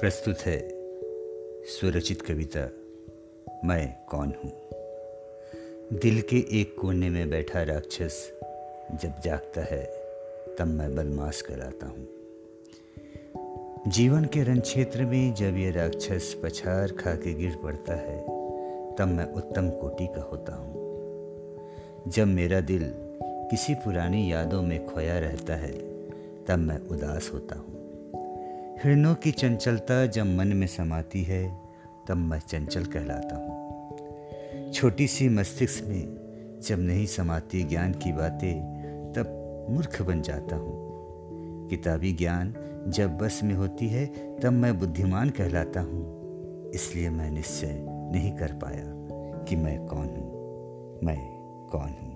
प्रस्तुत है स्वरचित कविता, मैं कौन हूँ? दिल के एक कोने में बैठा राक्षस जब जागता है, तब मैं बदमाश कराता हूँ। जीवन के रण क्षेत्र में जब ये राक्षस पछार खा के गिर पड़ता है, तब मैं उत्तम कोटि का होता हूँ। जब मेरा दिल किसी पुरानी यादों में खोया रहता है, तब मैं उदास होता हूँ। हिरणों की चंचलता जब मन में समाती है, तब मैं चंचल कहलाता हूँ। छोटी सी मस्तिष्क में जब नहीं समाती ज्ञान की बातें, तब मूर्ख बन जाता हूँ। किताबी ज्ञान जब बस में होती है, तब मैं बुद्धिमान कहलाता हूँ। इसलिए मैं निश्चय नहीं कर पाया कि मैं कौन हूँ। मैं कौन हूँ?